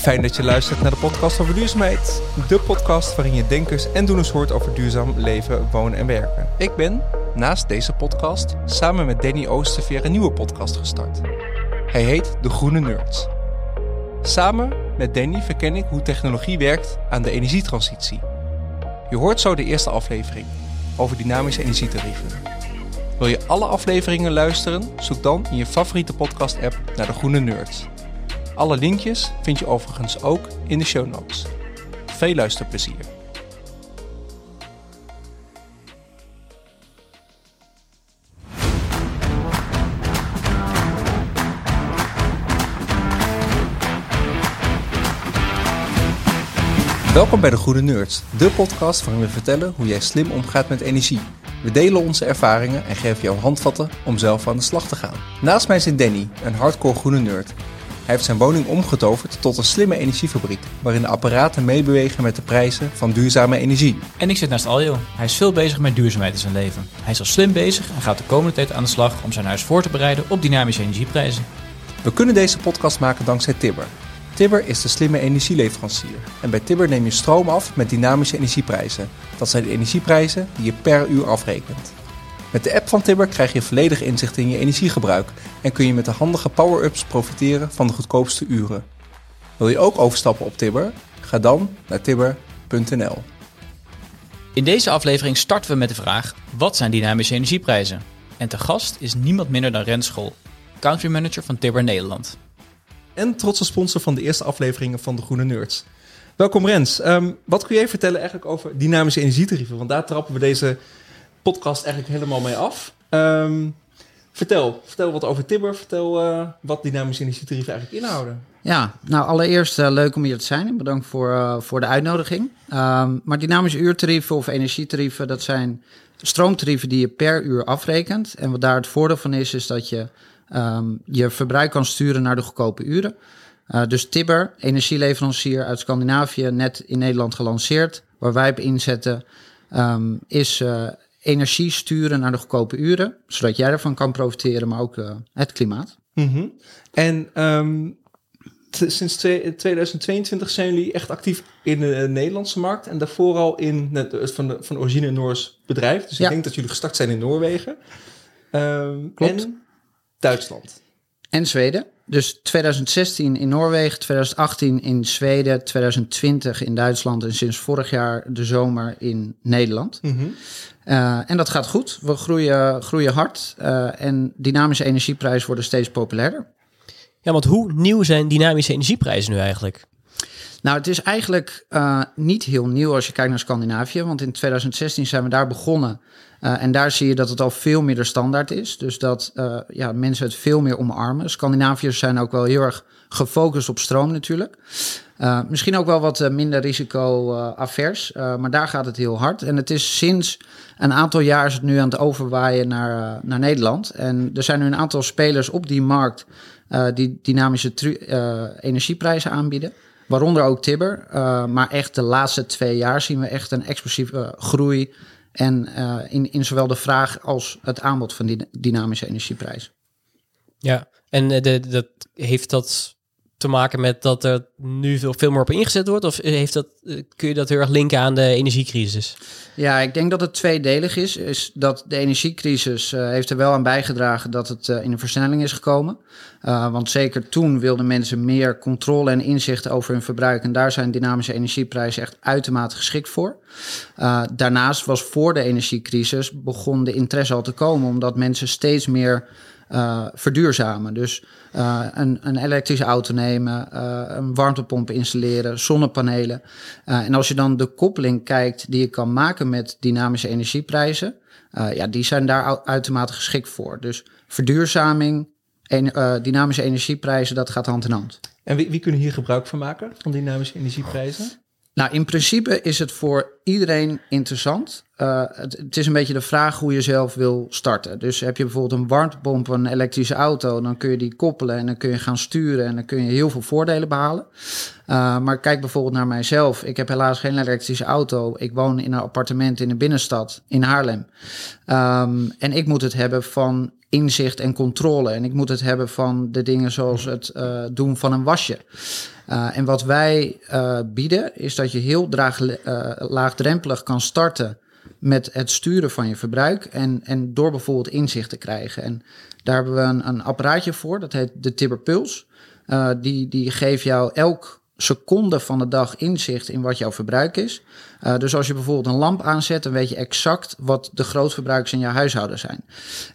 Fijn dat je luistert naar de podcast over duurzaamheid. De podcast waarin je denkers en doeners hoort over duurzaam leven, wonen en werken. Ik ben, naast deze podcast, samen met Danny Oosterveer een nieuwe podcast gestart. Hij heet De Groene Nerds. Samen met Danny verken ik hoe technologie werkt aan de energietransitie. Je hoort zo de eerste aflevering over dynamische energietarieven. Wil je alle afleveringen luisteren? Zoek dan in je favoriete podcast-app naar De Groene Nerds. Alle linkjes vind je overigens ook in de show notes. Veel luisterplezier. Welkom bij de Goede Nerds, de podcast waarin we vertellen hoe jij slim omgaat met energie. We delen onze ervaringen en geven jou handvatten om zelf aan de slag te gaan. Naast mij zit Danny, een hardcore groene nerd. Hij heeft zijn woning omgetoverd tot een slimme energiefabriek, waarin de apparaten meebewegen met de prijzen van duurzame energie. En ik zit naast Aljo. Hij is veel bezig met duurzaamheid in zijn leven. Hij is al slim bezig en gaat de komende tijd aan de slag om zijn huis voor te bereiden op dynamische energieprijzen. We kunnen deze podcast maken dankzij Tibber. Tibber is de slimme energieleverancier. En bij Tibber neem je stroom af met dynamische energieprijzen. Dat zijn de energieprijzen die je per uur afrekent. Met de app van Tibber krijg je volledig inzicht in je energiegebruik en kun je met de handige power-ups profiteren van de goedkoopste uren. Wil je ook overstappen op Tibber? Ga dan naar tibber.nl. In deze aflevering starten we met de vraag: wat zijn dynamische energieprijzen? En te gast is niemand minder dan Rens School, country manager van Tibber Nederland. En trotse sponsor van de eerste afleveringen van de Groene Nerds. Welkom Rens. Ehm, wat kun jij vertellen eigenlijk over dynamische energietarieven? Want daar trappen we deze podcast eigenlijk helemaal mee af. Ehm, vertel, vertel wat over Tibber. Vertel eh, wat dynamische energietarieven eigenlijk inhouden. Ja, nou allereerst uh, leuk om hier te zijn en bedankt voor, uh, voor de uitnodiging. Um, maar dynamische uurtarieven of energietarieven, dat zijn stroomtarieven die je per uur afrekent. En wat daar het voordeel van is, is dat je um, je verbruik kan sturen naar de goedkope uren. Dus Tibber, energieleverancier uit Scandinavië, net in Nederland gelanceerd. Waar wij op inzetten, is energie sturen naar de goedkope uren, zodat jij ervan kan profiteren, maar ook uh, het klimaat. Mm -hmm. En um, sinds 2022 zijn jullie echt actief in de Nederlandse markt en daarvoor al in het van, de, van origine een Noors bedrijf. Dus ja. ik denk dat jullie gestart zijn in Noorwegen. Um, Klopt. En Duitsland. En Zweden. Dus 2016 in Noorwegen, 2018 in Zweden, 2020 in Duitsland en sinds vorig jaar de zomer in Nederland. Mm -hmm. uh, en dat gaat goed. We groeien, groeien hard uh, en dynamische energieprijzen worden steeds populairder. Ja, want hoe nieuw zijn dynamische energieprijzen nu eigenlijk? Nou, het is eigenlijk uh, niet heel nieuw als je kijkt naar Scandinavië. Want in 2016 zijn we daar begonnen. Uh, en daar zie je dat het al veel meer de standaard is. Dus dat uh, ja, mensen het veel meer omarmen. Scandinaviërs zijn ook wel heel erg gefocust op stroom natuurlijk. Uh, misschien ook wel wat minder risico-avers. maar daar gaat het heel hard. En het is sinds een aantal jaar is het nu aan het overwaaien naar, naar Nederland. En er zijn nu een aantal spelers op die markt die dynamische energieprijzen aanbieden. Waaronder ook Tibber. Maar echt de laatste twee jaar zien we echt een explosieve groei. En uh, in, in zowel de vraag als het aanbod van die dynamische energieprijs. Ja, en de, dat heeft dat te maken met dat er nu veel, veel meer op ingezet wordt? Of heeft dat, kun je dat heel erg linken aan de energiecrisis? Ja, ik denk dat het tweedelig is. Is dat de energiecrisis uh, heeft er wel aan bijgedragen dat het uh, in een versnelling is gekomen. Want zeker toen wilden mensen meer controle en inzicht over hun verbruik. En daar zijn dynamische energieprijzen echt uitermate geschikt voor. daarnaast was voor de energiecrisis begon de interesse al te komen, omdat mensen steeds meer uh, verduurzamen. Dus uh, een, een, elektrische auto nemen, uh, een warmtepomp installeren, zonnepanelen. en als je dan de koppeling kijkt die je kan maken met dynamische energieprijzen, ja, die zijn daar uitermate geschikt voor. Dus verduurzaming, en, dynamische energieprijzen, dat gaat hand in hand. En wie, wie kunnen hier gebruik van maken, van dynamische energieprijzen? Nou, in principe is het voor iedereen interessant. Uh, het, is een beetje de vraag hoe je zelf wil starten. Dus heb je bijvoorbeeld een warmtepomp, een elektrische auto, dan kun je die koppelen en dan kun je gaan sturen en dan kun je heel veel voordelen behalen. Uh, maar kijk bijvoorbeeld naar mijzelf. Ik heb helaas geen elektrische auto. Ik woon in een appartement in de binnenstad in Haarlem. Um, en ik moet het hebben van inzicht en controle. En ik moet het hebben van de dingen zoals het eh, doen van een wasje. Uh, en wat wij uh, bieden, is dat je heel draag, laagdrempelig kan starten met het sturen van je verbruik. En, en door bijvoorbeeld inzicht te krijgen. En daar hebben we een, een apparaatje voor, dat heet de Tibber Puls. die, die geeft jou elk seconde van de dag inzicht in wat jouw verbruik is. Uh, dus als je bijvoorbeeld een lamp aanzet, dan weet je exact wat de grootverbruikers in jouw huishouden zijn.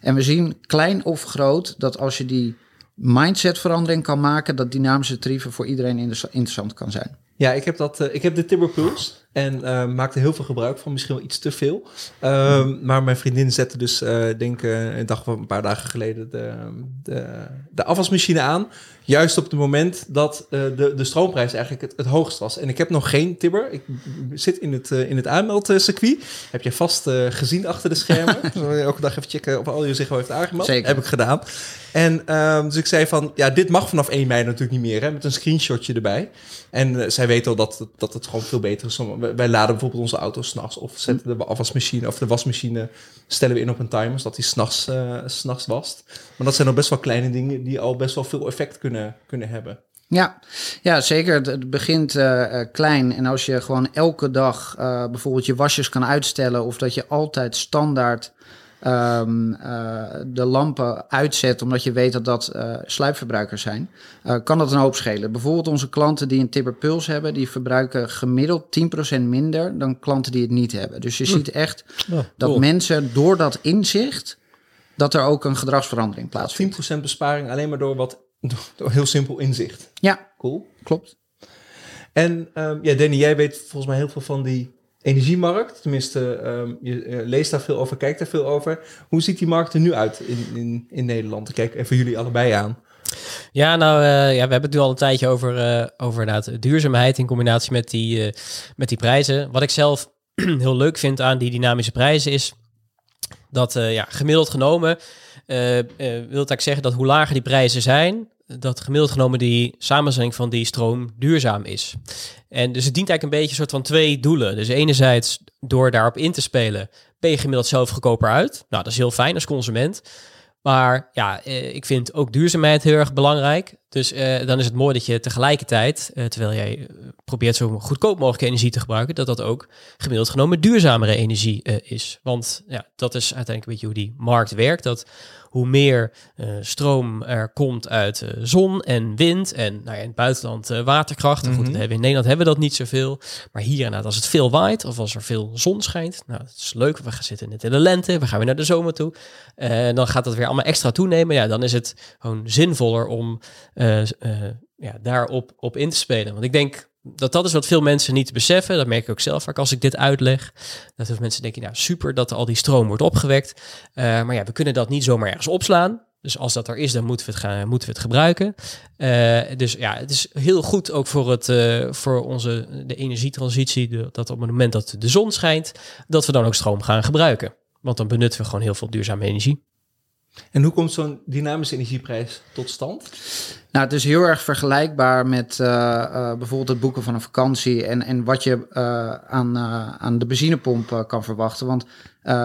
En we zien klein of groot dat als je die mindsetverandering kan maken, dat dynamische tarieven voor iedereen interessant kan zijn. Ja, ik heb, dat, uh, ik heb de Timber Pulse en uh, maakte heel veel gebruik van, misschien wel iets te veel. Uh, maar mijn vriendin zette dus, denk ik, een dag of een paar dagen geleden de, de, de afwasmachine aan. Juist op het moment dat de, de stroomprijs eigenlijk het, het hoogst was. En ik heb nog geen Tibber. Ik zit in het, in het aanmeldcircuit. Heb je vast gezien achter de schermen. Elke dag even checken of al je zich wel heeft aangemeld. Zeker. Heb ik gedaan. En um, dus ik zei van, ja, dit mag vanaf 1 mei natuurlijk niet meer. Hè, met een screenshotje erbij. En zij weten al dat, dat het gewoon veel beter is. Wij laden bijvoorbeeld onze auto's s'nachts. Of zetten de afwasmachine of de wasmachine stellen we in op een timer. Zodat die s'nachts nachts wast. Maar dat zijn nog best wel kleine dingen die al best wel veel effect kunnen kunnen, hebben. Ja, ja, zeker. Het begint uh, klein. En als je gewoon elke dag uh, bijvoorbeeld je wasjes kan uitstellen, of dat je altijd standaard um, uh, de lampen uitzet, omdat je weet dat dat sluipverbruikers zijn, kan dat een hoop schelen. Bijvoorbeeld onze klanten die een Tibber Puls hebben, die verbruiken gemiddeld 10% minder dan klanten die het niet hebben. Dus je hm. ziet echt dat mensen door dat inzicht, dat er ook een gedragsverandering plaatsvindt. 10% besparing alleen maar door wat door heel simpel inzicht. Ja, cool. Klopt. En um, ja, Danny, jij weet volgens mij heel veel van die energiemarkt. Tenminste, um, je leest daar veel over, kijkt daar veel over. Hoe ziet die markt er nu uit in, in, in Nederland? Ik kijk even jullie allebei aan. Ja, nou, uh, ja, we hebben het nu al een tijdje over, uh, over duurzaamheid in combinatie met die, met die prijzen. Wat ik zelf heel leuk vind aan die dynamische prijzen is dat ja, gemiddeld genomen wil ik zeggen dat hoe lager die prijzen zijn, dat gemiddeld genomen die samenstelling van die stroom duurzaam is. En dus het dient eigenlijk een beetje een soort van twee doelen. Dus enerzijds door daarop in te spelen, ben je gemiddeld zelf goedkoper uit. Nou, dat is heel fijn als consument. Maar ja, eh, ik vind ook duurzaamheid heel erg belangrijk. Dus uh, dan is het mooi dat je tegelijkertijd, uh, terwijl jij probeert zo goedkoop mogelijk energie te gebruiken, dat dat ook gemiddeld genomen duurzamere energie is. Want ja, dat is uiteindelijk een beetje hoe die markt werkt. Dat hoe meer stroom er komt uit zon en wind en nou ja, in het buitenland waterkracht. Mm -hmm. Goed, hebben in Nederland hebben we dat niet zoveel. Maar hier inderdaad, als het veel waait of als er veel zon schijnt, nou, dat is leuk. We gaan zitten net in de lente, we gaan weer naar de zomer toe. En dan gaat dat weer allemaal extra toenemen. Ja, dan is het gewoon zinvoller om ja, daarop op in te spelen. Want ik denk dat dat is wat veel mensen niet beseffen. Dat merk ik ook zelf vaak als ik dit uitleg. Dat veel mensen denken, nou super dat al die stroom wordt opgewekt. Uh, maar ja, we kunnen dat niet zomaar ergens opslaan. Dus als dat er is, dan moeten we het, gaan, moeten we het gebruiken. Uh, dus ja, het is heel goed ook voor, het, uh, voor onze, de energietransitie. Dat op het moment dat de zon schijnt, dat we dan ook stroom gaan gebruiken. Want dan benutten we gewoon heel veel duurzame energie. En hoe komt zo'n dynamische energieprijs tot stand? Nou, het is heel erg vergelijkbaar met uh, uh, bijvoorbeeld het boeken van een vakantie en, en wat je uh, aan, aan de benzinepomp kan verwachten. Want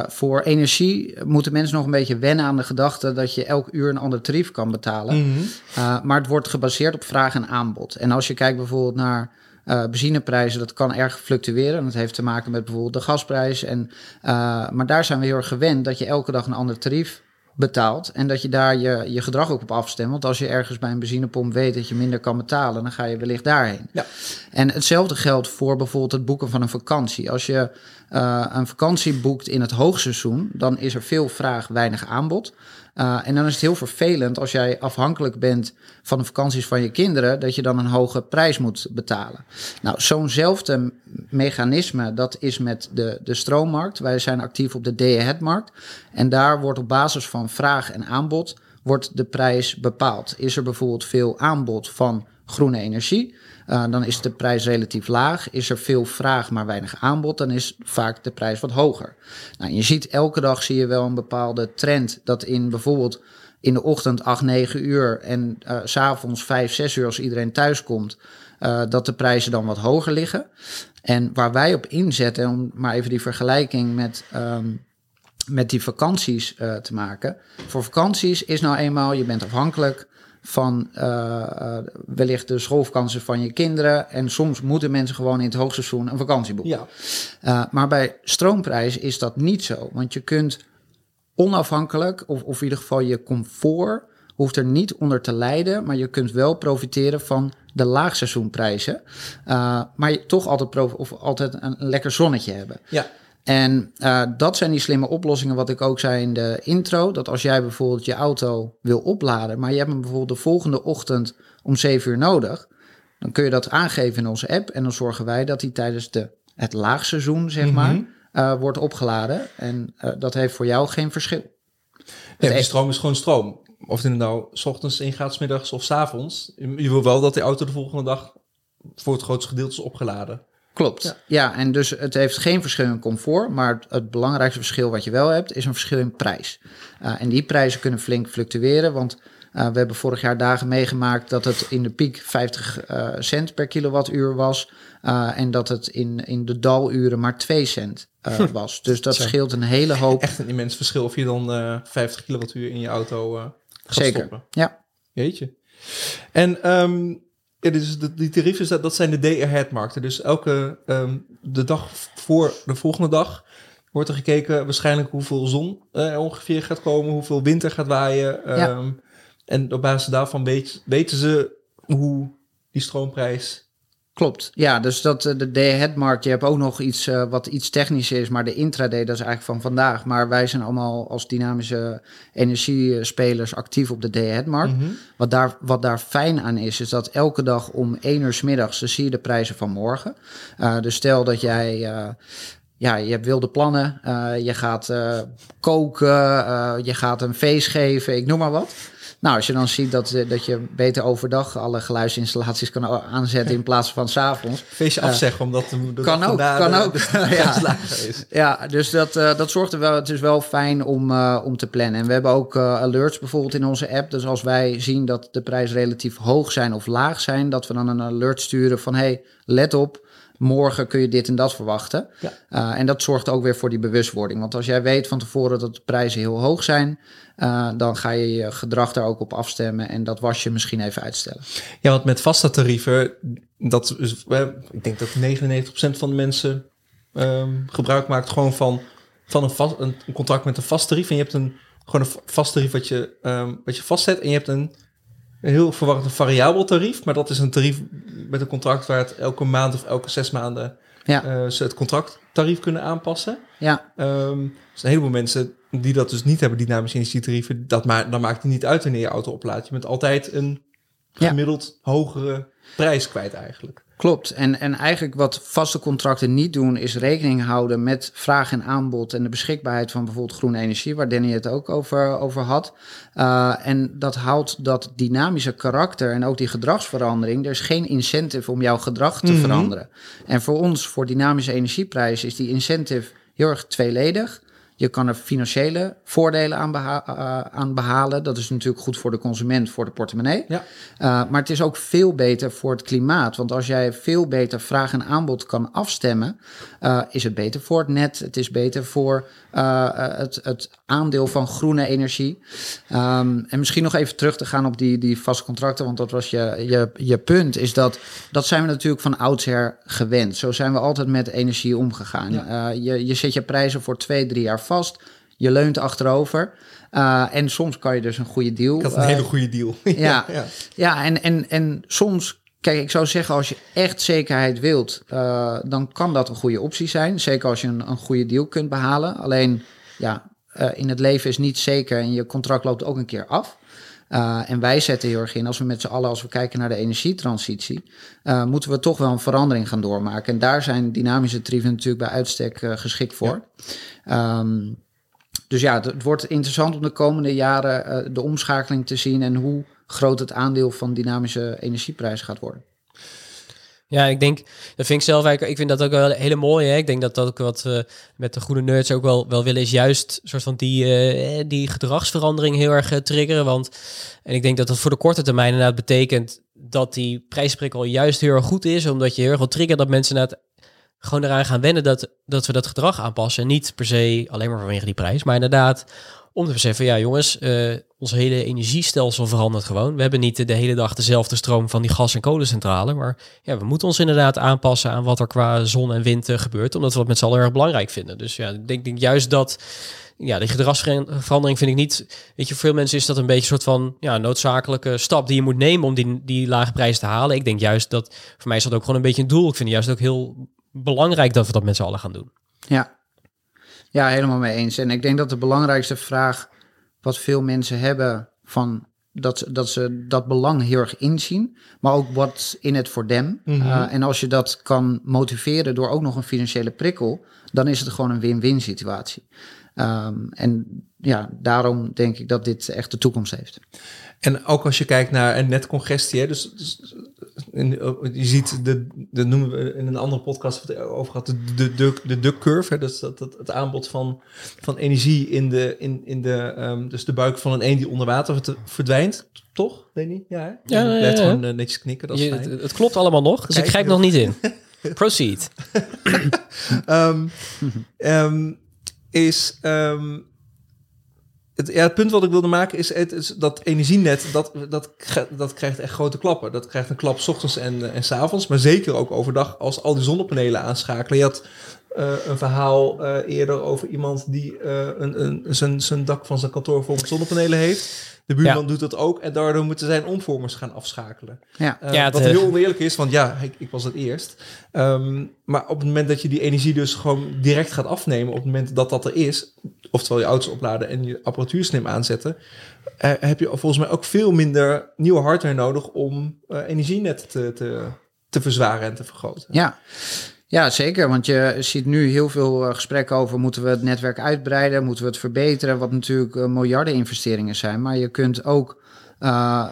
voor energie moeten mensen nog een beetje wennen aan de gedachte dat je elk uur een ander tarief kan betalen. Mm -hmm. maar het wordt gebaseerd op vraag en aanbod. En als je kijkt bijvoorbeeld naar uh, benzineprijzen, dat kan erg fluctueren. Dat heeft te maken met bijvoorbeeld de gasprijs. En, uh, maar daar zijn we heel erg gewend dat je elke dag een ander tarief betaalt. En dat je daar je, je gedrag ook op afstemt. Want als je ergens bij een benzinepomp weet dat je minder kan betalen, dan ga je wellicht daarheen. Ja. En hetzelfde geldt voor bijvoorbeeld het boeken van een vakantie. Als je uh, een vakantie boekt in het hoogseizoen, dan is er veel vraag, weinig aanbod. Uh, en dan is het heel vervelend als jij afhankelijk bent van de vakanties van je kinderen, dat je dan een hoge prijs moet betalen. Nou, zo'nzelfde mechanisme, dat is met de, de stroommarkt. Wij zijn actief op de day-ahead-markt. En daar wordt op basis van vraag en aanbod wordt de prijs bepaald. Is er bijvoorbeeld veel aanbod van groene energie, uh, dan is de prijs relatief laag. Is er veel vraag, maar weinig aanbod, dan is vaak de prijs wat hoger. Nou, je ziet elke dag zie je wel een bepaalde trend dat in bijvoorbeeld in de ochtend 8, 9 uur en s s'avonds 5, 6 uur als iedereen thuis komt, uh, dat de prijzen dan wat hoger liggen. En waar wij op inzetten, om maar even die vergelijking met um, met die vakanties eh, te maken. Voor vakanties is nou eenmaal, je bent afhankelijk van uh, uh, wellicht de schoolvakanties van je kinderen. En soms moeten mensen gewoon in het hoogseizoen een vakantie boeken. Ja. Uh, maar bij stroomprijs is dat niet zo. Want je kunt onafhankelijk, of, of in ieder geval je comfort, hoeft er niet onder te lijden. Maar je kunt wel profiteren van de laagseizoenprijzen. maar je toch altijd, of altijd een lekker zonnetje hebben. Ja. En uh, dat zijn die slimme oplossingen, wat ik ook zei in de intro. Dat als jij bijvoorbeeld je auto wil opladen, maar je hebt hem bijvoorbeeld de volgende ochtend om 7 uur nodig, dan kun je dat aangeven in onze app. En dan zorgen wij dat die tijdens de, het laagseizoen, zeg Mhm. maar, uh, wordt opgeladen. En uh, dat heeft voor jou geen verschil. Nee, die stroom is gewoon stroom. Of het nou s ochtends ingaat, s middags of s avonds. Je wil wel dat die auto de volgende dag voor het grootste gedeelte is opgeladen. Klopt. Ja. ja. en dus het heeft geen verschil in comfort, maar het, het, belangrijkste verschil wat je wel hebt, is een verschil in prijs. Uh, en die prijzen kunnen flink fluctueren, want uh, we hebben vorig jaar dagen meegemaakt dat het in de piek 50 uh, cent per kilowattuur was uh, en dat het in, in de daluren maar 2 cent was. Dus dat scheelt een hele hoop. Echt een immens verschil of je dan uh, 50 kilowattuur in je auto gaat Zeker. stoppen. Ja. Jeetje. En um, ja, dus de, die tarieven, dat, dat zijn de day-ahead markten. Dus elke um, de dag voor de volgende dag wordt er gekeken waarschijnlijk hoeveel zon uh, ongeveer gaat komen, hoeveel wind er gaat waaien. Um, Ja. En op basis daarvan weet, weten ze hoe die stroomprijs Klopt, ja, dus dat eh, de day-ahead markt, je hebt ook nog iets uh, wat iets technisch is, maar de intraday, dat is eigenlijk van vandaag. Maar wij zijn allemaal als dynamische energiespelers actief op de day-ahead markt. Mm -hmm. wat, daar, wat daar fijn aan is, is dat elke dag om 1 uur s middags, zie je de prijzen van morgen. Uh, dus stel dat jij uh, ja, je hebt wilde plannen. Je gaat koken, je gaat een feest geven, ik noem maar wat. Nou, als je dan ziet dat, dat je beter overdag alle geluidsinstallaties kan aanzetten in plaats van s'avonds. Feestje afzeggen, omdat de, kan ook, kan ook. ja. is. ja, dus dat, uh, dat zorgt er wel. Het is wel fijn om, om te plannen. En we hebben ook alerts bijvoorbeeld in onze app. Dus als wij zien dat de prijzen relatief hoog zijn of laag zijn, dat we dan een alert sturen van hey, let op morgen kun je dit en dat verwachten. Ja. Uh, en dat zorgt ook weer voor die bewustwording. Want als jij weet van tevoren dat de prijzen heel hoog zijn, uh, dan ga je je gedrag daar ook op afstemmen en dat was je misschien even uitstellen. Ja, want met vaste tarieven, dat is, ik denk dat 99% van de mensen um, gebruik maakt gewoon van, van een, vast, een contract met een vast tarief. En je hebt een, gewoon een vast tarief wat je, um, wat je vastzet en je hebt een een heel verwarrend een variabel tarief, maar dat is een tarief met een contract waar het elke maand of elke zes maanden ja. uh, ze het contracttarief kunnen aanpassen. Ja. Um, dus een heleboel mensen die dat dus niet hebben, dynamische energietarieven, dat ma dan maakt het niet uit wanneer je auto oplaadt. Je bent altijd een gemiddeld ja. hogere prijs kwijt eigenlijk. Klopt. En, en eigenlijk wat vaste contracten niet doen, is rekening houden met vraag en aanbod en de beschikbaarheid van bijvoorbeeld groene energie, waar Danny het ook over, over had. Uh, en dat houdt dat dynamische karakter en ook die gedragsverandering. Er is geen incentive om jouw gedrag te Mhm. mm -hmm. veranderen. En voor ons, voor dynamische energieprijs, is die incentive heel erg tweeledig. Je kan er financiële voordelen aan, beha uh, aan, behalen. Dat is natuurlijk goed voor de consument, voor de portemonnee. Ja. Uh, maar het is ook veel beter voor het klimaat. Want als jij veel beter vraag en aanbod kan afstemmen, uh, is het beter voor het net. Het is beter voor het, het, aandeel van groene energie. Um, en misschien nog even terug te gaan op die, die vaste contracten, want dat was je, je, je punt. Is dat dat zijn we natuurlijk van oudsher gewend. Zo zijn we altijd met energie omgegaan. Ja. je, je zet je prijzen voor twee, drie jaar vast. Je leunt achterover. Uh, en soms kan je dus een goede deal. Ik had een uh, hele goede deal. ja, ja. ja en, en, en soms. Kijk, ik zou zeggen, als je echt zekerheid wilt, dan kan dat een goede optie zijn. Zeker als je een, een goede deal kunt behalen. Alleen, ja, in het leven is niet zeker en je contract loopt ook een keer af. Uh, en wij zetten heel erg in, als we met z'n allen, als we kijken naar de energietransitie, uh, moeten we toch wel een verandering gaan doormaken. En daar zijn dynamische tarieven natuurlijk bij uitstek uh, geschikt voor. Ja. Um, dus ja, het, het, wordt interessant om de komende jaren de omschakeling te zien en hoe groot het aandeel van dynamische energieprijzen gaat worden. Ja, ik denk, dat vind ik zelf eigenlijk, ik vind dat ook wel hele mooie. Hè? Ik denk dat dat ook wat we met de goede nerds ook wel, wel willen, is juist soort van die, uh, die gedragsverandering heel erg uh, triggeren. Want, en ik denk dat dat voor de korte termijn inderdaad betekent dat die prijsprikkel juist heel erg goed is, omdat je heel erg wil triggeren dat mensen inderdaad gewoon eraan gaan wennen dat, dat we dat gedrag aanpassen. En niet per se alleen maar vanwege die prijs, maar inderdaad om te beseffen, ja jongens, ons hele energiestelsel verandert gewoon. We hebben niet de hele dag dezelfde stroom van die gas- en kolencentrale, maar ja, we moeten ons inderdaad aanpassen aan wat er qua zon en wind gebeurt, omdat we dat met z'n allen erg belangrijk vinden. Dus ja, ik denk, juist dat ja, die gedragsverandering vind ik niet. Weet je, voor veel mensen is dat een beetje een soort van ja, noodzakelijke stap die je moet nemen om die, die lage prijs te halen. Ik denk juist dat voor mij is dat ook gewoon een beetje een doel. Ik vind juist ook heel belangrijk dat we dat met z'n allen gaan doen. Ja. ja, helemaal mee eens. En ik denk dat de belangrijkste vraag wat veel mensen hebben van dat, dat ze dat belang heel erg inzien, maar ook wat in het voor them. Mhm. Eh, en als je dat kan motiveren door ook nog een financiële prikkel, dan is het gewoon een win-win situatie. Um, en ja, daarom denk ik dat dit echt de toekomst heeft. En ook als je kijkt naar een netcongestie, hè, dus, dus je ziet, de, de noemen we in een andere podcast over gehad, de, de, de, de duck curve, hè, dus dat, dat, het aanbod van, van energie in de, in, in de, um, dus de buik van een een die onder water verdwijnt, toch, Danny? Ja, hè? ja, ja, ja, gewoon uh, netjes knikken, dat is je, het, het, klopt allemaal nog, dus Kijk, ik grijp nog niet in. Proceed. um, um, is um, het, ja, het punt wat ik wilde maken is, dat energienet, dat, dat, dat krijgt echt grote klappen. Dat krijgt een klap s ochtends en, en s avonds, maar zeker ook overdag als al die zonnepanelen aanschakelen. Je had uh, een verhaal uh, eerder over iemand die een, een, zijn, zijn dak van zijn kantoor vol met zonnepanelen heeft. De buurman doet dat ook en daardoor moeten zijn omvormers gaan afschakelen. Ja. Uh, ja, wat heel oneerlijk is, want ja, ik, ik was het eerst. Um, maar op het moment dat je die energie dus gewoon direct gaat afnemen, op het moment dat dat er is, oftewel je auto's opladen en je apparatuur slim aanzetten, uh, heb je volgens mij ook veel minder nieuwe hardware nodig om uh, energienet te, te, te verzwaren en te vergroten. Ja. Ja, zeker. Want je ziet nu heel veel uh, gesprekken over... moeten we het netwerk uitbreiden, moeten we het verbeteren... wat natuurlijk uh, miljarden investeringen zijn. Maar je kunt ook uh,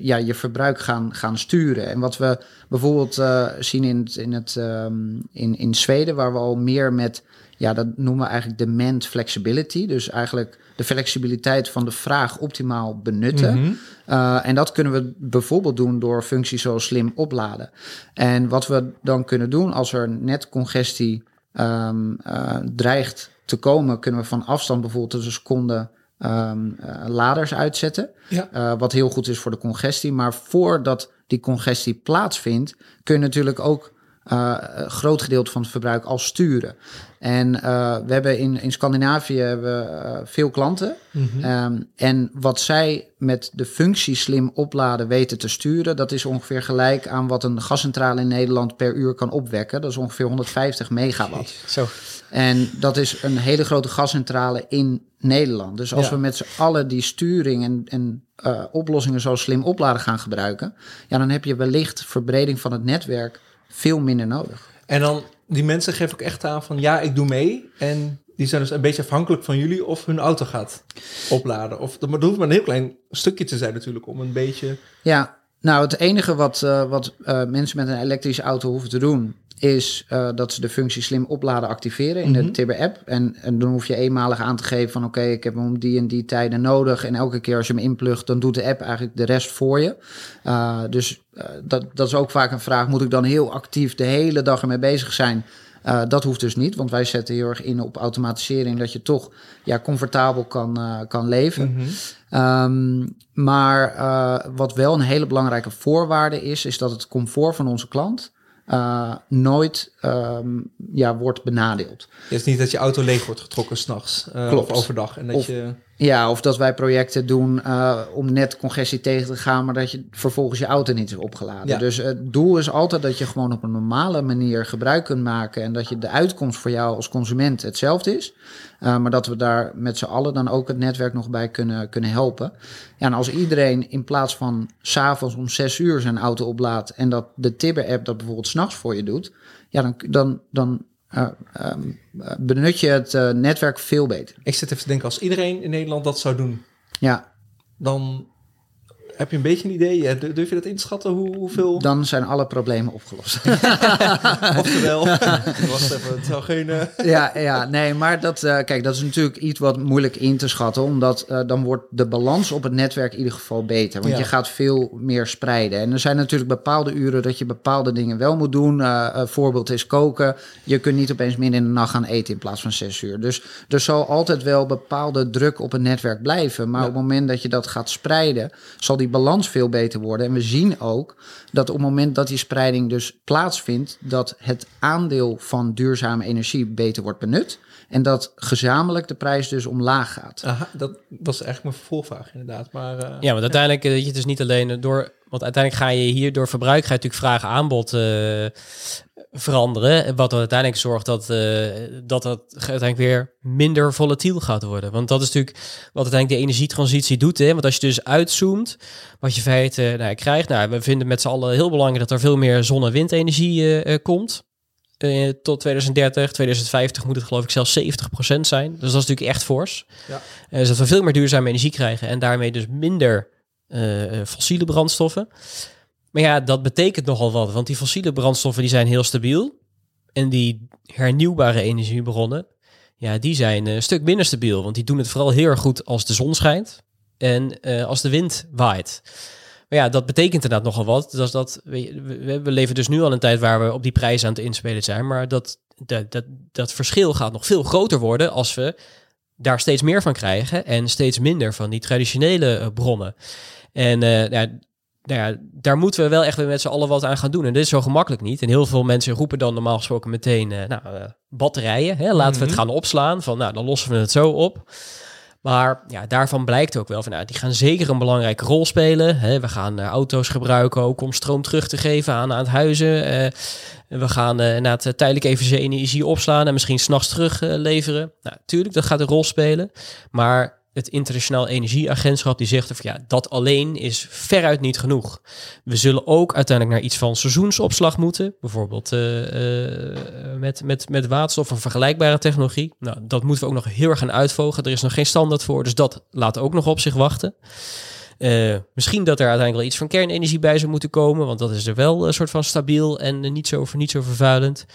ja, je verbruik gaan, gaan sturen. En wat we bijvoorbeeld zien in, in, het, um, in, in Zweden... waar we al meer met, ja, dat noemen we eigenlijk demand flexibility. Dus eigenlijk de flexibiliteit van de vraag optimaal benutten. Mhm. Uh, en dat kunnen we bijvoorbeeld doen door functies zoals slim opladen. En wat we dan kunnen doen als er net congestie um, uh, dreigt te komen, kunnen we van afstand bijvoorbeeld een seconde um, uh, laders uitzetten. Ja. wat heel goed is voor de congestie. Maar voordat die congestie plaatsvindt, kun je natuurlijk ook uh, groot gedeelte van het verbruik al sturen. En uh, we hebben in, in Scandinavië hebben we, uh, veel klanten. Mm -hmm. um, en wat zij met de functie slim opladen weten te sturen, dat is ongeveer gelijk aan wat een gascentrale in Nederland per uur kan opwekken. Dat is ongeveer 150 megawatt. Zo. En dat is een hele grote gascentrale in Nederland. Dus als ja. we met z'n allen die sturing en, en uh, oplossingen zoals slim opladen gaan gebruiken, ja, dan heb je wellicht verbreding van het netwerk veel minder nodig. En dan, die mensen geven ook echt aan van ja, ik doe mee. En die zijn dus een beetje afhankelijk van jullie of hun auto gaat opladen. Of, dat hoeft maar een heel klein stukje te zijn natuurlijk om een beetje... Ja, nou het enige wat, uh, wat uh, mensen met een elektrische auto hoeven te doen is uh, dat ze de functie slim opladen activeren in mm -hmm. de mhm. Tibber-app. En, en, dan hoef je eenmalig aan te geven van... oké, okay, ik heb hem om die en die tijden nodig. En elke keer als je hem inplugt, dan doet de app eigenlijk de rest voor je. Uh, dus uh, dat, dat is ook vaak een vraag. Moet ik dan heel actief de hele dag ermee bezig zijn... Uh, dat hoeft dus niet, want wij zetten heel erg in op automatisering, dat je toch ja, comfortabel kan, uh, kan leven. Mm -hmm. um, maar uh, wat wel een hele belangrijke voorwaarde is, is dat het comfort van onze klant uh, nooit um, ja, wordt benadeeld. Het is niet dat je auto leeg wordt getrokken s'nachts uh, of overdag. En dat of, je... Ja, of dat wij projecten doen uh, om net congestie tegen te gaan, maar dat je vervolgens je auto niet is opgeladen. Ja. Dus het doel is altijd dat je gewoon op een normale manier gebruik kunt maken en dat je de uitkomst voor jou als consument hetzelfde is. Uh, maar dat we daar met z'n allen dan ook het netwerk nog bij kunnen, kunnen helpen. Ja, en als iedereen in plaats van s'avonds om zes uur zijn auto oplaadt en dat de Tibber-app dat bijvoorbeeld s'nachts voor je doet, ja, dan, dan, dan uh, um, benut je het uh, netwerk veel beter. Ik zit even te denken, als iedereen in Nederland dat zou doen, ja. dan heb je een beetje een idee? Durf je dat in te schatten? Hoe, hoeveel? Dan zijn alle problemen opgelost. Oftewel, wacht even, het zou geen... Uh... Ja, ja, nee, maar dat, uh, kijk, dat is natuurlijk iets wat moeilijk in te schatten, omdat uh, dan wordt de balans op het netwerk in ieder geval beter. Want Ja. je gaat veel meer spreiden. En er zijn natuurlijk bepaalde uren dat je bepaalde dingen wel moet doen. Uh, een voorbeeld is koken. Je kunt niet opeens midden in de nacht gaan eten in plaats van zes uur. Dus er zal altijd wel bepaalde druk op het netwerk blijven. Maar Ja. op het moment dat je dat gaat spreiden, zal die balans veel beter worden. En we zien ook dat op het moment dat die spreiding dus plaatsvindt, dat het aandeel van duurzame energie beter wordt benut. En dat gezamenlijk de prijs dus omlaag gaat. Aha, dat was eigenlijk mijn vervolgvraag inderdaad. Maar, eh, Ja, want uiteindelijk, eh, weet je, het is niet alleen door... Want uiteindelijk ga je hier door verbruik, ga je natuurlijk vraag aanbod eh, veranderen. Wat uiteindelijk zorgt dat, eh, dat het uiteindelijk weer minder volatiel gaat worden. Want dat is natuurlijk wat uiteindelijk de energietransitie doet. Hè? Want als je dus uitzoomt, wat je feite nou, ja, krijgt... Nou, we vinden met z'n allen heel belangrijk dat er veel meer zon- en windenergie eh, eh, komt. Eh, tot 2030, 2050 moet het geloof ik zelfs 70% zijn. Dus dat is natuurlijk echt fors. Ja. Eh, dus dat we veel meer duurzame energie krijgen en daarmee dus minder eh, eh, fossiele brandstoffen. Maar ja, dat betekent nogal wat, want die fossiele brandstoffen die zijn heel stabiel. En die hernieuwbare energiebronnen, ja, die zijn eh, een stuk minder stabiel. Want die doen het vooral heel erg goed als de zon schijnt en eh, als de wind waait. Maar ja, dat betekent inderdaad nogal wat. Is dat, we, we, leven dus nu al een tijd waar we op die prijzen aan het inspelen zijn. Maar dat, dat, dat, verschil gaat nog veel groter worden als we daar steeds meer van krijgen en steeds minder van die traditionele eh, bronnen. En eh, ja, nou ja, daar moeten we wel echt weer met z'n allen wat aan gaan doen. En dit is zo gemakkelijk niet. En heel veel mensen roepen dan normaal gesproken meteen, eh, nou, eh, batterijen. Hè? Laten we het Mhm. gaan opslaan. Van, nou, dan lossen we het zo op. Maar ja, daarvan blijkt ook wel van, nou, die gaan zeker een belangrijke rol spelen. Hè? We gaan auto's gebruiken ook om stroom terug te geven aan, aan het huizen. We gaan na het tijdelijk even zijn energie opslaan en misschien s'nachts terug eh, leveren. Nou, tuurlijk, dat gaat een rol spelen. Maar het Internationaal Energieagentschap die zegt van ja, dat alleen is veruit niet genoeg. We zullen ook uiteindelijk naar iets van seizoensopslag moeten. Bijvoorbeeld eh, eh, met, met, met waterstof of vergelijkbare technologie. Nou, dat moeten we ook nog heel erg gaan uitvogen. Er is nog geen standaard voor, dus dat laat ook nog op zich wachten. Eh, misschien dat er uiteindelijk wel iets van kernenergie bij zou moeten komen, want dat is er wel een soort van stabiel en niet zo, niet zo vervuilend.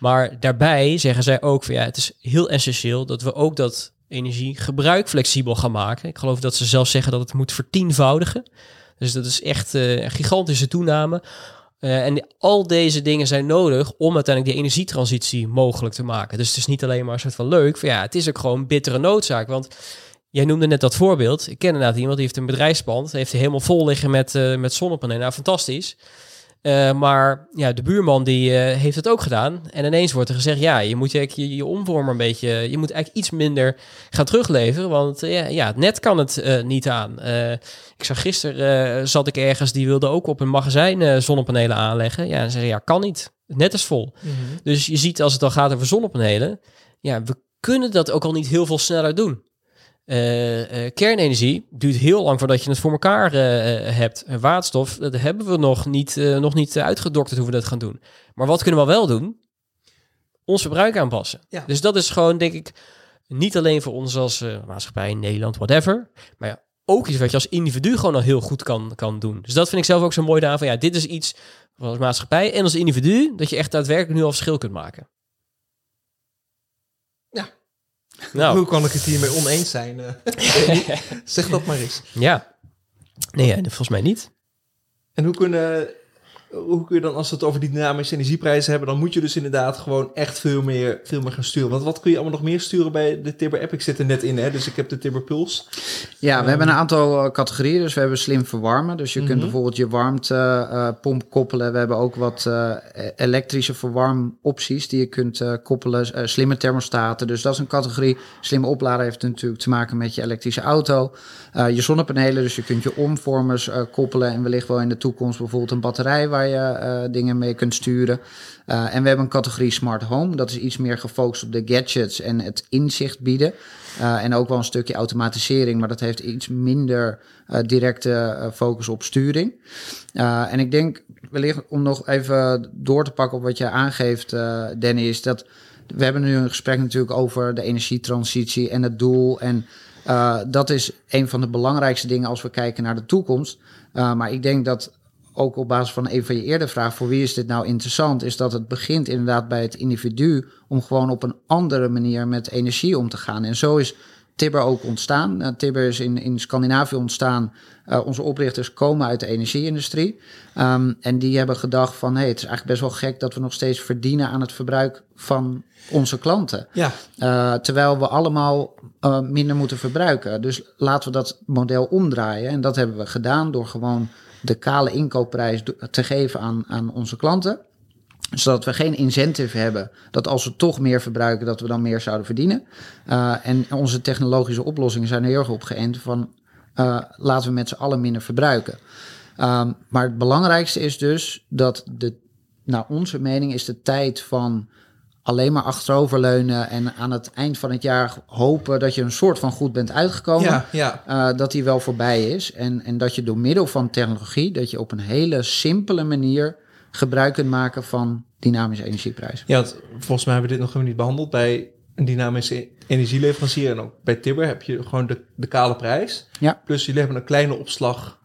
Maar daarbij zeggen zij ook van ja, het is heel essentieel dat we ook dat energiegebruik flexibel gaan maken. Ik geloof dat ze zelfs zeggen dat het moet vertienvoudigen. Dus dat is echt eh, een gigantische toename. Eh, en al deze dingen zijn nodig om uiteindelijk die energietransitie mogelijk te maken. Dus het is niet alleen maar een soort van leuk. Van, ja, het is ook gewoon bittere noodzaak. Want jij noemde net dat voorbeeld. Ik ken inderdaad iemand die heeft een bedrijfspand. Heeft hij helemaal vol liggen met, eh, met zonnepanelen. Nou, fantastisch. Eh, maar ja, de buurman die eh, heeft het ook gedaan. En ineens wordt er gezegd, ja, je moet je, je, je omvormer een beetje... Je moet eigenlijk iets minder gaan terugleveren. Want eh, ja, ja, het net kan het niet aan. Ik zag gisteren, zat ik ergens, die wilde ook op een magazijn zonnepanelen aanleggen. Ja, en zeggen, ja, kan niet. Het net is vol. Mhm. Dus je ziet als het dan gaat over zonnepanelen, ja, we kunnen dat ook al niet heel veel sneller doen. Eh, eh, kernenergie duurt heel lang voordat je het voor elkaar eh, hebt. En waterstof, dat hebben we nog niet, nog niet uitgedokterd hoe we dat gaan doen. Maar wat kunnen we wel doen? Ons verbruik aanpassen. Ja. Dus dat is gewoon, denk ik, niet alleen voor ons als maatschappij in Nederland, whatever. Maar ja, ook iets wat je als individu gewoon al heel goed kan, kan doen. Dus dat vind ik zelf ook zo mooi daarvan. Ja, dit is iets voor als maatschappij en als individu, dat je echt daadwerkelijk nu al verschil kunt maken. Ja. Nou, Hoe kan ik het hiermee oneens zijn? eh? zeg dat maar eens. ja. Nee, ja, volgens mij niet. En hoe kunnen... Hoe kun je dan, als we het over die dynamische energieprijzen hebben, dan moet je dus inderdaad gewoon echt veel meer, veel meer gaan sturen. Want wat kun je allemaal nog meer sturen bij de Tibber app? Ik zit er net in, hè, dus ik heb de Tibber Puls. Ja, we hebben een aantal eh, categorieën. Dus we hebben slim verwarmen. Dus je Mhm. kunt bijvoorbeeld je warmtepomp koppelen. We hebben ook wat eh, elektrische verwarmopties die je kunt eh, koppelen. Eh, slimme thermostaten. Dus dat is een categorie. Slimme oplader heeft natuurlijk te maken met je elektrische auto. Eh, je zonnepanelen, dus je kunt je omvormers eh, koppelen. En wellicht wel in de toekomst bijvoorbeeld een batterij waar je eh, dingen mee kunt sturen. Uh, en we hebben een categorie Smart Home. Dat is iets meer gefocust op de gadgets en het inzicht bieden. Uh, en ook wel een stukje automatisering, maar dat heeft iets minder directe focus op sturing. en ik denk wellicht om nog even door te pakken op wat je aangeeft, Danny, is dat we hebben nu een gesprek natuurlijk over de energietransitie en het doel. En dat is een van de belangrijkste dingen als we kijken naar de toekomst. Maar ik denk dat ook op basis van een van je eerder vraag, voor wie is dit nou interessant, is dat het begint inderdaad bij het individu om gewoon op een andere manier met energie om te gaan. En zo is Tibber ook ontstaan. Uh, Tibber is in, in Scandinavië ontstaan. Uh, onze oprichters komen uit de energieindustrie. Um, en die hebben gedacht van... hey, het is eigenlijk best wel gek dat we nog steeds verdienen aan het verbruik van onze klanten. Ja. Uh, terwijl we allemaal minder moeten verbruiken. Dus laten we dat model omdraaien. En dat hebben we gedaan door gewoon de kale inkoopprijs te geven aan, aan onze klanten zodat we geen incentive hebben dat als we toch meer verbruiken, dat we dan meer zouden verdienen. Uh, en onze technologische oplossingen zijn er heel erg op geënt van uh, laten we met z'n allen minder verbruiken. Um, maar het belangrijkste is dus dat de, naar onze mening is de tijd van alleen maar achteroverleunen en aan het eind van het jaar hopen dat je een soort van goed bent uitgekomen, ja, ja. Uh, dat die wel voorbij is. En, en dat je door middel van technologie, dat je op een hele simpele manier gebruik kunt maken van dynamische energieprijzen. Ja, volgens mij hebben we dit nog helemaal niet behandeld. Bij een dynamische energieleverancier en ook bij Tibber heb je gewoon de, de kale prijs. Ja. Plus jullie hebben een kleine opslag.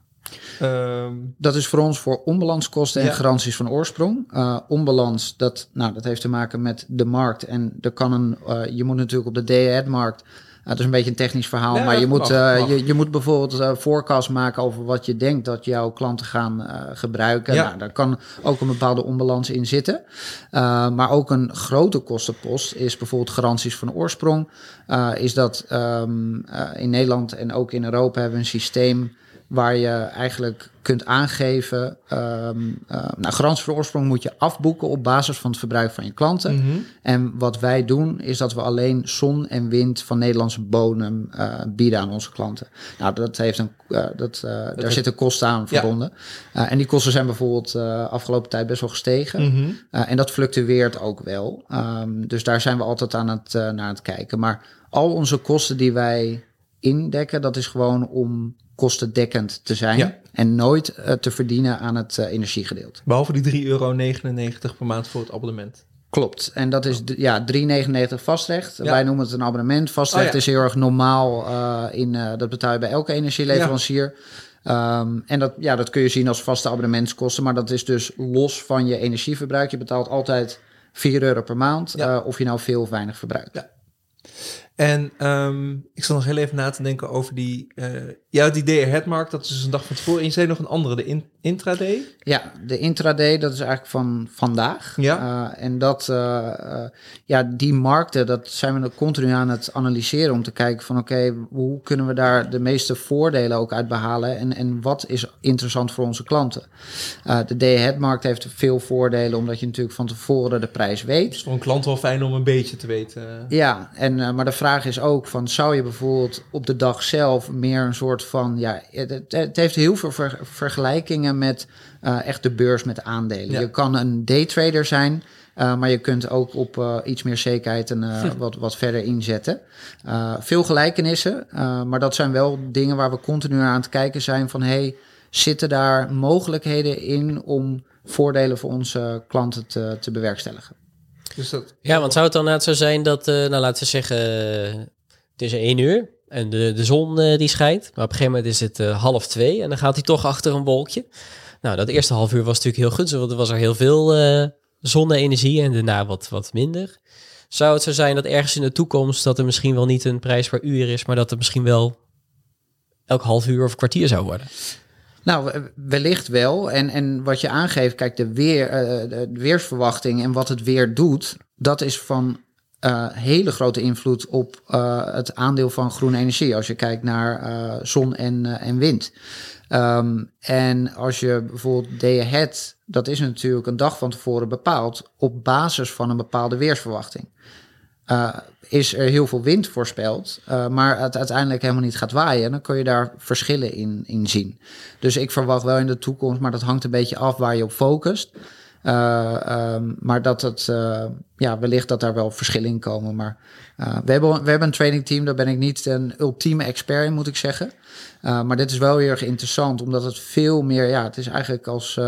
Um, dat is voor ons voor onbalanskosten en Ja. garanties van oorsprong. Uh, onbalans, dat, nou, dat heeft te maken met de markt. En er kan een, uh, je moet natuurlijk op de day-ahead-markt. Uh, dat is een beetje een technisch verhaal, maar je moet, mag, mag. Je, je moet bijvoorbeeld uh, forecast maken over wat je denkt dat jouw klanten gaan gebruiken. Ja. Nou, daar kan ook een bepaalde onbalans in zitten. Maar ook een grote kostenpost is bijvoorbeeld garanties van oorsprong. Is dat um, uh, in Nederland en ook in Europa hebben we een systeem waar je eigenlijk kunt aangeven. Um, uh, nou, garantie voor oorsprong moet je afboeken op basis van het verbruik van je klanten. Mhm. En wat wij doen, is dat we alleen zon en wind van Nederlandse bodem uh, bieden aan onze klanten. Nou, dat heeft een, uh, dat, daar heeft- zitten kosten aan verbonden. En die kosten zijn bijvoorbeeld uh, afgelopen tijd best wel gestegen. Mhm. En dat fluctueert ook wel. Um, dus daar zijn we altijd aan het, naar het kijken. Maar al onze kosten die wij indekken, dat is gewoon om kostendekkend te zijn. Ja. En nooit uh, te verdienen aan het uh, energiegedeelte. Behalve die 3,99 euro per maand voor het abonnement. Klopt. En dat is ja, 3,99 vastrecht. Ja. Wij noemen het een abonnement. Vastrecht Oh, ja. is heel erg normaal. Uh, in, dat betaal je bij elke energieleverancier. Um, en dat, ja, dat kun je zien als vaste abonnementskosten. Maar dat is dus los van je energieverbruik. Je betaalt altijd 4 euro per maand. Of je nou veel of weinig verbruikt. Ja. En um, ik zal nog heel even na te denken over die... Uh, ja, die day ahead markt, dat is dus een dag van tevoren. En je zei nog een andere, de in, intraday. Ja, de intraday, dat is eigenlijk van vandaag. Ja. Uh, en dat, uh, uh, ja, die markten, dat zijn we continu aan het analyseren om te kijken van oké, okay, hoe kunnen we daar de meeste voordelen ook uit behalen en, en wat is interessant voor onze klanten. De day ahead markt heeft veel voordelen omdat je natuurlijk van tevoren de prijs weet. is voor een klant wel fijn om een beetje te weten. Ja, en, maar de vraag is ook van zou je bijvoorbeeld op de dag zelf meer een soort van, ja, het, het heeft heel veel ver, vergelijkingen met uh, echt de beurs met aandelen. Ja. Je kan een daytrader zijn, uh, maar je kunt ook op uh, iets meer zekerheid en uh, wat, wat verder inzetten. Veel gelijkenissen, maar dat zijn wel dingen waar we continu aan het kijken zijn van hey, zitten daar mogelijkheden in om voordelen voor onze klanten te, te bewerkstelligen? Dus. Ja, want zou het dan net zo zijn dat, uh, nou laten we zeggen, uh, het is één uur en de, de zon uh, die schijnt. Maar op een gegeven moment is het half twee en dan gaat hij toch achter een wolkje. Nou, dat eerste half uur was natuurlijk heel gunstig, want er was er heel veel zonne-energie en daarna wat, wat minder. Zou het zo zijn dat ergens in de toekomst dat er misschien wel niet een prijs per uur is, maar dat het misschien wel elk half uur of kwartier zou worden? Nou, wellicht wel. En, en wat je aangeeft, kijk, de, weer, uh, de weersverwachting en wat het weer doet, dat is van uh, hele grote invloed op uh, het aandeel van groene energie. Als je kijkt naar zon en, en wind. Um, en als je bijvoorbeeld day ahead, dat is natuurlijk een dag van tevoren bepaald op basis van een bepaalde weersverwachting. Uh, is er heel veel wind voorspeld, uh, maar het uiteindelijk helemaal niet gaat waaien, dan kun je daar verschillen in, in zien. Dus ik verwacht wel in de toekomst, maar dat hangt een beetje af waar je op focust. Uh, um, maar dat het, ja, wellicht dat daar wel verschillen in komen. Maar we, hebben, we hebben een training team, daar ben ik niet een ultieme expert in, moet ik zeggen. Maar dit is wel heel erg interessant, omdat het veel meer, ja, het is eigenlijk als,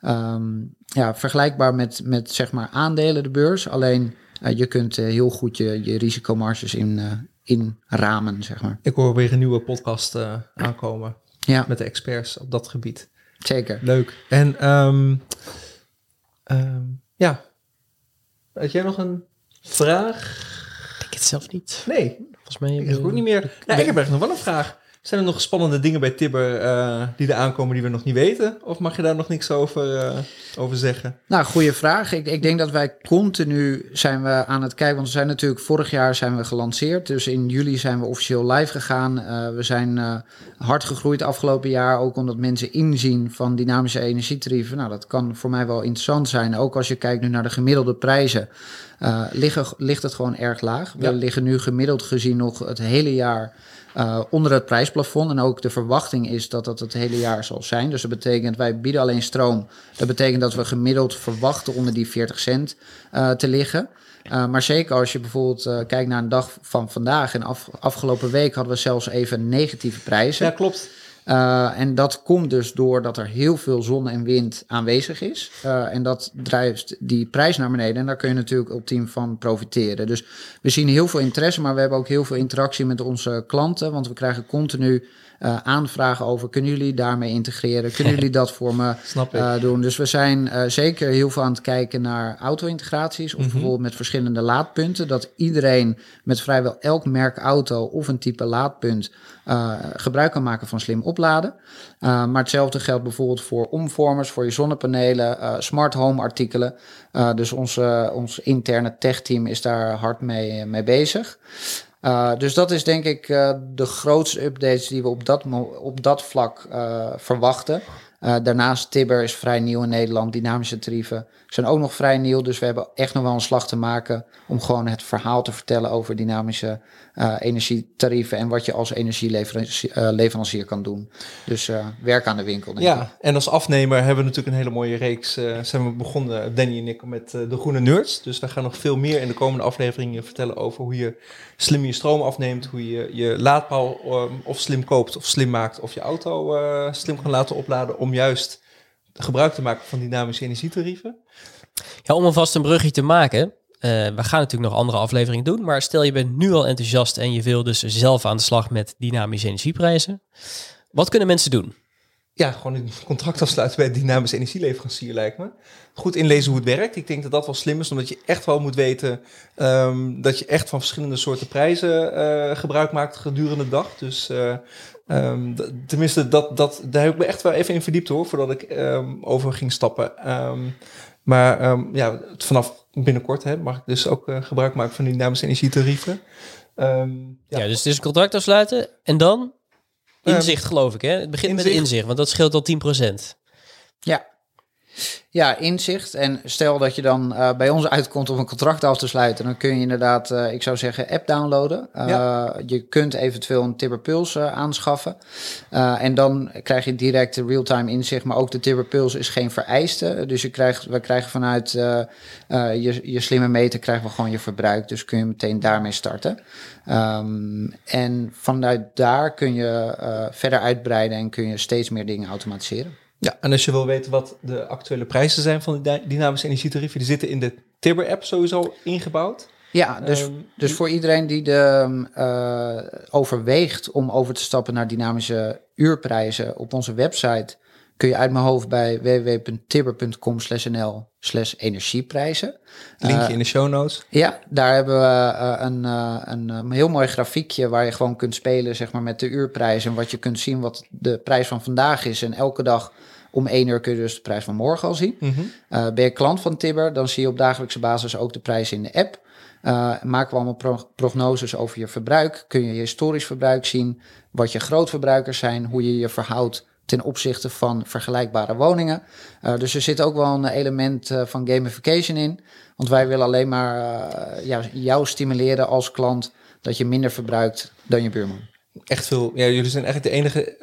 um, ja, vergelijkbaar met, met, zeg maar, aandelen de beurs. Alleen je kunt uh, heel goed je, je risicomarges in, uh, inramen, zeg maar. Ik hoor weer een nieuwe podcast eh, aankomen Ja, met de experts op dat gebied. zeker. Leuk. En ehm, ehm, ja, had jij nog een vraag? Ik het zelf niet. Nee, Volgens mij... ik heb ook niet meer. Nou, ik heb echt nog wel een vraag. Zijn er nog spannende dingen bij Tibber eh, die er aankomen die we nog niet weten? Of mag je daar nog niks over, eh, over zeggen? Nou, goede vraag. Ik, ik denk dat wij continu zijn we aan het kijken. Want we zijn natuurlijk vorig jaar zijn we gelanceerd. Dus in juli zijn we officieel live gegaan. Eh, we zijn hard gegroeid afgelopen jaar. Ook omdat mensen inzien van dynamische energietarieven. Nou, dat kan voor mij wel interessant zijn. Ook als je kijkt nu naar de gemiddelde prijzen. liggen, ligt het gewoon erg laag. We Ja. liggen nu gemiddeld gezien nog het hele jaar eh, onder het prijsplafond. En ook de verwachting is dat dat het hele jaar zal zijn. Dus dat betekent, wij bieden alleen stroom. Dat betekent dat we gemiddeld verwachten onder die 40 cent eh, te liggen. Uh, maar zeker als je bijvoorbeeld kijkt naar een dag van vandaag. En af, afgelopen week hadden we zelfs even negatieve prijzen. Ja, klopt. Uh, en dat komt dus doordat er heel veel zon en wind aanwezig is. Uh, en dat drijft die prijs naar beneden. En daar kun je natuurlijk ultiem van profiteren. Dus we zien heel veel interesse, maar we hebben ook heel veel interactie met onze klanten. Want we krijgen continu uh, aanvragen over: kunnen jullie daarmee integreren? Kunnen jullie dat voor me uh, doen? Dus we zijn uh, zeker heel veel aan het kijken naar auto-integraties. Of mm -hmm. bijvoorbeeld met verschillende laadpunten. Dat iedereen met vrijwel elk merk auto of een type laadpunt gebruik kan maken van slim opladen. Maar hetzelfde geldt bijvoorbeeld voor omvormers, voor je zonnepanelen, smart home artikelen. dus onze, ons interne tech-team is daar hard mee, mee bezig. Uh, dus dat is denk ik uh, de grootste updates die we op dat, op dat vlak uh, verwachten. Daarnaast Tibber is vrij nieuw in Nederland. Dynamische tarieven zijn ook nog vrij nieuw. Dus we hebben echt nog wel een slag te maken om gewoon het verhaal te vertellen over dynamische energietarieven en wat je als energieleverancier kan doen. Dus werk aan de winkel. Denk ja, ik. en als afnemer hebben we natuurlijk een hele mooie reeks. zijn we begonnen, Danny en ik, met de Groene Nerds. Dus we gaan nog veel meer in de komende afleveringen vertellen over hoe je slim je stroom afneemt, hoe je je laadpaal um, of slim koopt of slim maakt, of je auto slim kan laten opladen om juist gebruik te maken van dynamische energietarieven. Ja, om alvast een brugje te maken. Uh, we gaan natuurlijk nog andere afleveringen doen, maar stel je bent nu al enthousiast en je wil dus zelf aan de slag met dynamische energieprijzen. Wat kunnen mensen doen? Ja, gewoon een contract afsluiten bij een dynamische energieleverancier lijkt me. Goed inlezen hoe het werkt. Ik denk dat dat wel slim is, omdat je echt wel moet weten um, dat je echt van verschillende soorten prijzen uh, gebruik maakt gedurende de dag. Dus uh, um, tenminste, dat, dat, daar heb ik me echt wel even in verdiept hoor, voordat ik um, over ging stappen. maar ja, vanaf binnenkort hè, mag ik dus ook uh, gebruik maken van die dynamische energietarieven. ja. ja, dus het is een contract afsluiten en dan Inzicht, geloof ik, hè? Het begint inzicht. met inzicht, want dat scheelt al 10%. Ja. Ja, inzicht. En stel dat je dan uh, bij ons uitkomt om een contract af te sluiten, dan kun je inderdaad, uh, ik zou zeggen, app downloaden. Uh, ja. Je kunt eventueel een Tibber Pulse aanschaffen. en dan krijg je direct real-time inzicht, maar ook de Tibber Pulse is geen vereiste. Dus je krijgt, we krijgen vanuit je, je slimme meter krijgen we gewoon je verbruik. Dus kun je meteen daarmee starten. Um, en vanuit daar kun je verder uitbreiden en kun je steeds meer dingen automatiseren. Ja, en als je wil weten wat de actuele prijzen zijn van de dynamische energietarieven, die zitten in de Tibber-app sowieso ingebouwd. Ja, dus, um, dus voor iedereen die de, uh, overweegt om over te stappen naar dynamische uurprijzen op onze website, kun je uit mijn hoofd bij www.tibber.com nl slash energieprijzen. Linkje uh, in de show notes. Ja, daar hebben we uh, een, uh, een, een, heel mooi grafiekje waar je gewoon kunt spelen zeg maar, met de uurprijs. En wat je kunt zien wat de prijs van vandaag is. En elke dag om één uur kun je dus de prijs van morgen al zien. Mm -hmm. ben je klant van Tibber, dan zie je op dagelijkse basis ook de prijs in de app. Uh, maken we allemaal pro prognoses over je verbruik. Kun je je historisch verbruik zien, wat je grootverbruikers zijn, hoe je je verhoudt ten opzichte van vergelijkbare woningen. Uh, dus er zit ook wel een element uh, van gamification in. Want wij willen alleen maar uh, ja, jou stimuleren als klant dat je minder verbruikt dan je buurman. Echt veel. Ja, jullie zijn eigenlijk de enige,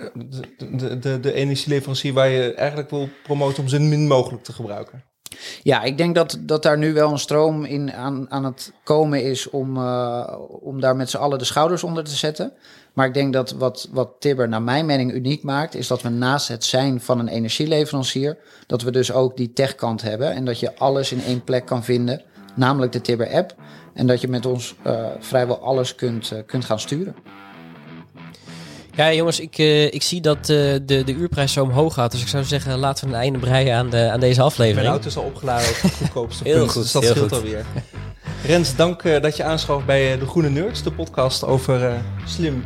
de, de, de, energieleverancier waar je eigenlijk wil promoten om zo min mogelijk te gebruiken. Ja, ik denk dat, dat daar nu wel een stroom in aan, aan het komen is om, uh, om daar met z'n allen de schouders onder te zetten. Maar ik denk dat wat, wat Tibber naar mijn mening uniek maakt, is dat we naast het zijn van een energieleverancier, dat we dus ook die techkant hebben en dat je alles in één plek kan vinden, namelijk de Tibber app. En dat je met ons uh, vrijwel alles kunt, uh, kunt gaan sturen. Ja, jongens, ik, uh, ik zie dat de, de uurprijs zo omhoog gaat. Dus ik zou zeggen, laten we een einde breien aan, de, aan deze aflevering. Mijn auto is al opgeladen op het goedkoopste heel punt, goed, dus dat scheelt alweer. Rens, dank dat je aanschoof bij De Groene Nerds, de podcast over slim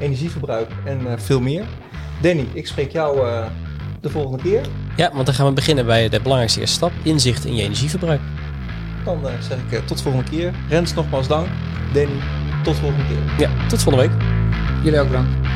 energieverbruik en veel meer. Danny, ik spreek jou de volgende keer. Ja, want dan gaan we beginnen bij de belangrijkste eerste stap: inzicht in je energieverbruik. Dan zeg ik tot de volgende keer. Rens, nogmaals dank. Danny, tot de volgende keer. Ja, tot volgende week. Jullie ook bedankt.